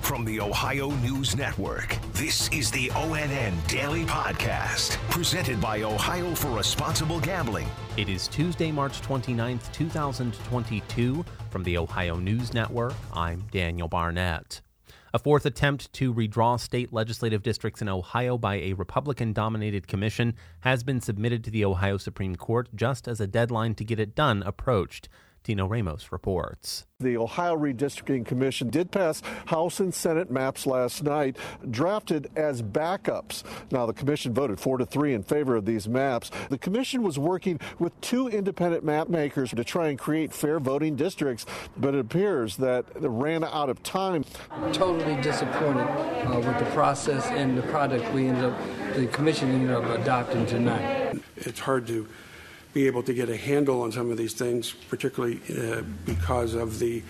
From the Ohio News Network, this is the ONN Daily Podcast, presented by Ohio for Responsible Gambling. It is Tuesday, March 29th, 2022. From the Ohio News Network, I'm Daniel Barnett. A fourth attempt to redraw state legislative districts in Ohio by a Republican dominated commission has been submitted to the Ohio Supreme Court just as a deadline to get it done approached. Tino Ramos reports. The Ohio Redistricting Commission did pass House and Senate maps last night, drafted as backups. Now, the commission voted four to three in favor of these maps. The commission was working with two independent map makers to try and create fair voting districts, but it appears that it ran out of time. Totally disappointed uh, with the process and the product we ended up, the commission ended up adopting tonight. It's hard to be able to get a handle on some of these things, particularly uh, because of the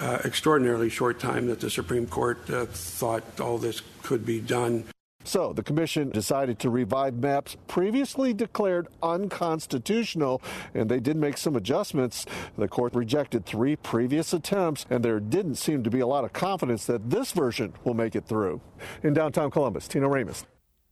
uh, extraordinarily short time that the Supreme Court uh, thought all this could be done. So the commission decided to revive maps previously declared unconstitutional, and they did make some adjustments. The court rejected three previous attempts, and there didn't seem to be a lot of confidence that this version will make it through. In downtown Columbus, Tino Ramos.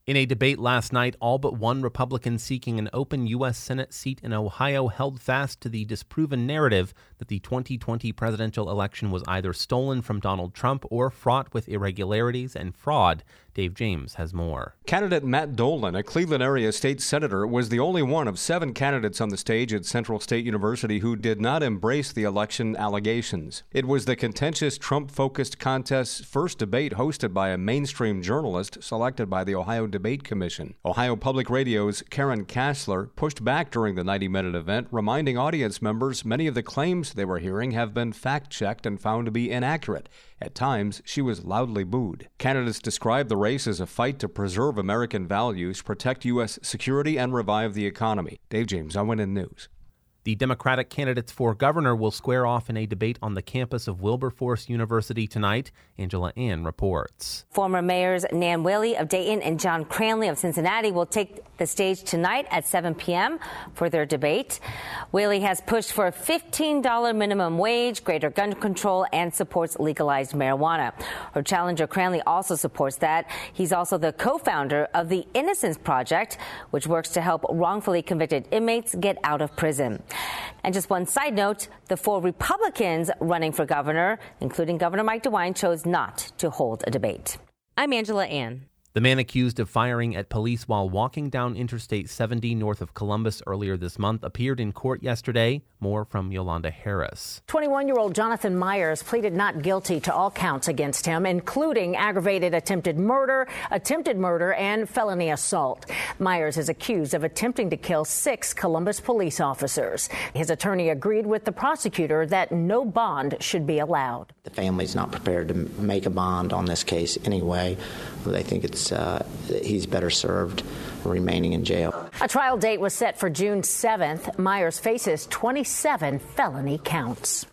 In a debate last night, all but one Republican seeking an open U.S. Senate seat in Ohio held fast to the disproven narrative that the 2020 presidential election was either stolen from Donald Trump or fraught with irregularities and fraud. Dave James has more. Candidate Matt Dolan, a Cleveland area state senator, was the only one of seven candidates on the stage at Central State University who did not embrace the election allegations. It was the contentious Trump focused contest's first debate hosted by a mainstream journalist selected by the Ohio Debate Commission. Ohio Public Radio's Karen Kasler pushed back during the 90 minute event, reminding audience members many of the claims they were hearing have been fact checked and found to be inaccurate. At times, she was loudly booed. Candidates described the race as a fight to preserve American values, protect U.S. security, and revive the economy. Dave James, I went in News. The Democratic candidates for governor will square off in a debate on the campus of Wilberforce University tonight. Angela An reports. Former mayors Nan Whaley of Dayton and John Cranley of Cincinnati will take the stage tonight at 7 p.m. for their debate. Whaley has pushed for a $15 minimum wage, greater gun control, and supports legalized marijuana. Her challenger Cranley also supports that. He's also the co-founder of the Innocence Project, which works to help wrongfully convicted inmates get out of prison. And just one side note the four Republicans running for governor, including Governor Mike DeWine, chose not to hold a debate. I'm Angela An. The man accused of firing at police while walking down Interstate 70 north of Columbus earlier this month appeared in court yesterday. More from Yolanda Harris. 21 year old Jonathan Myers pleaded not guilty to all counts against him, including aggravated attempted murder, attempted murder, and felony assault. Myers is accused of attempting to kill six Columbus police officers. His attorney agreed with the prosecutor that no bond should be allowed. The family's not prepared to make a bond on this case anyway. They think it's uh, he's better served remaining in jail. A trial date was set for June 7th. Myers faces 27 felony counts.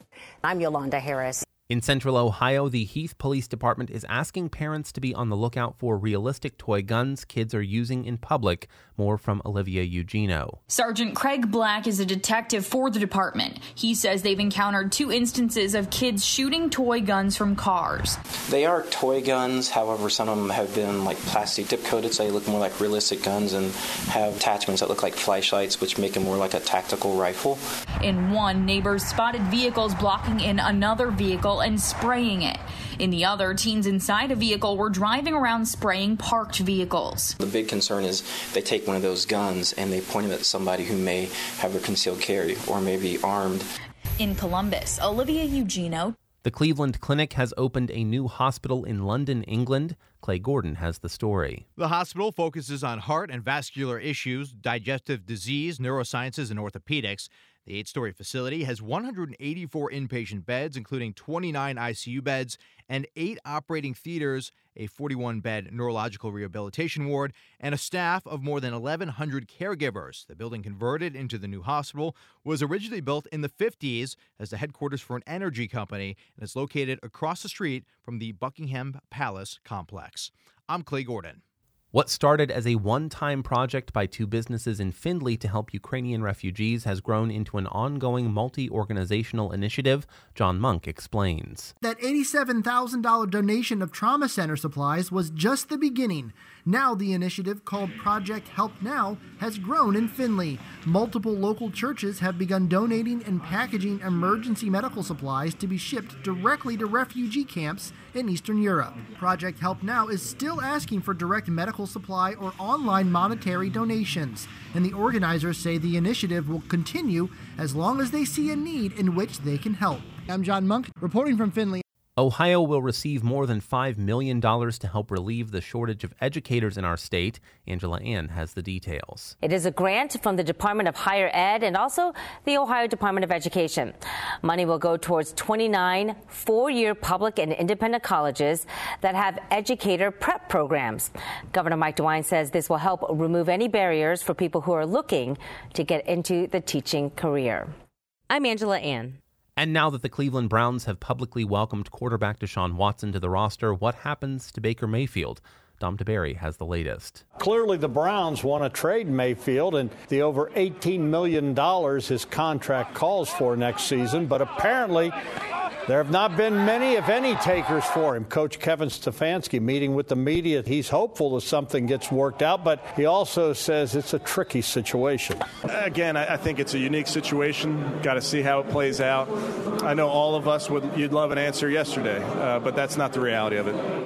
I'm Yolanda Harris. In central Ohio, the Heath Police Department is asking parents to be on the lookout for realistic toy guns kids are using in public. More from Olivia Eugenio. Sergeant Craig Black is a detective for the department. He says they've encountered two instances of kids shooting toy guns from cars. They are toy guns, however, some of them have been like plastic dip coated, so they look more like realistic guns and have attachments that look like flashlights, which make them more like a tactical rifle. In one, neighbors spotted vehicles blocking in another vehicle and spraying it. In the other, teens inside a vehicle were driving around spraying parked vehicles. The big concern is they take one of those guns and they point it at somebody who may have a concealed carry or may be armed. In Columbus, Olivia Eugenio. The Cleveland Clinic has opened a new hospital in London, England. Clay Gordon has the story. The hospital focuses on heart and vascular issues, digestive disease, neurosciences, and orthopedics. The eight story facility has 184 inpatient beds, including 29 ICU beds and eight operating theaters, a 41 bed neurological rehabilitation ward, and a staff of more than 1,100 caregivers. The building converted into the new hospital was originally built in the 50s as the headquarters for an energy company and is located across the street from the Buckingham Palace complex. I'm Clay Gordon. What started as a one time project by two businesses in Findlay to help Ukrainian refugees has grown into an ongoing multi organizational initiative. John Monk explains. That $87,000 donation of trauma center supplies was just the beginning. Now, the initiative called Project Help Now has grown in Findlay. Multiple local churches have begun donating and packaging emergency medical supplies to be shipped directly to refugee camps in Eastern Europe. Project Help Now is still asking for direct medical supply or online monetary donations, and the organizers say the initiative will continue as long as they see a need in which they can help. I'm John Monk, reporting from Findlay. Ohio will receive more than $5 million to help relieve the shortage of educators in our state. Angela An has the details. It is a grant from the Department of Higher Ed and also the Ohio Department of Education. Money will go towards 29 four year public and independent colleges that have educator prep programs. Governor Mike DeWine says this will help remove any barriers for people who are looking to get into the teaching career. I'm Angela An. And now that the Cleveland Browns have publicly welcomed quarterback Deshaun Watson to the roster, what happens to Baker Mayfield? Dom Tiberi has the latest. Clearly, the Browns want to trade Mayfield and the over $18 million his contract calls for next season, but apparently there have not been many, if any, takers for him. Coach Kevin Stefanski meeting with the media. He's hopeful that something gets worked out, but he also says it's a tricky situation. Again, I think it's a unique situation. Got to see how it plays out. I know all of us would you'd love an answer yesterday, uh, but that's not the reality of it.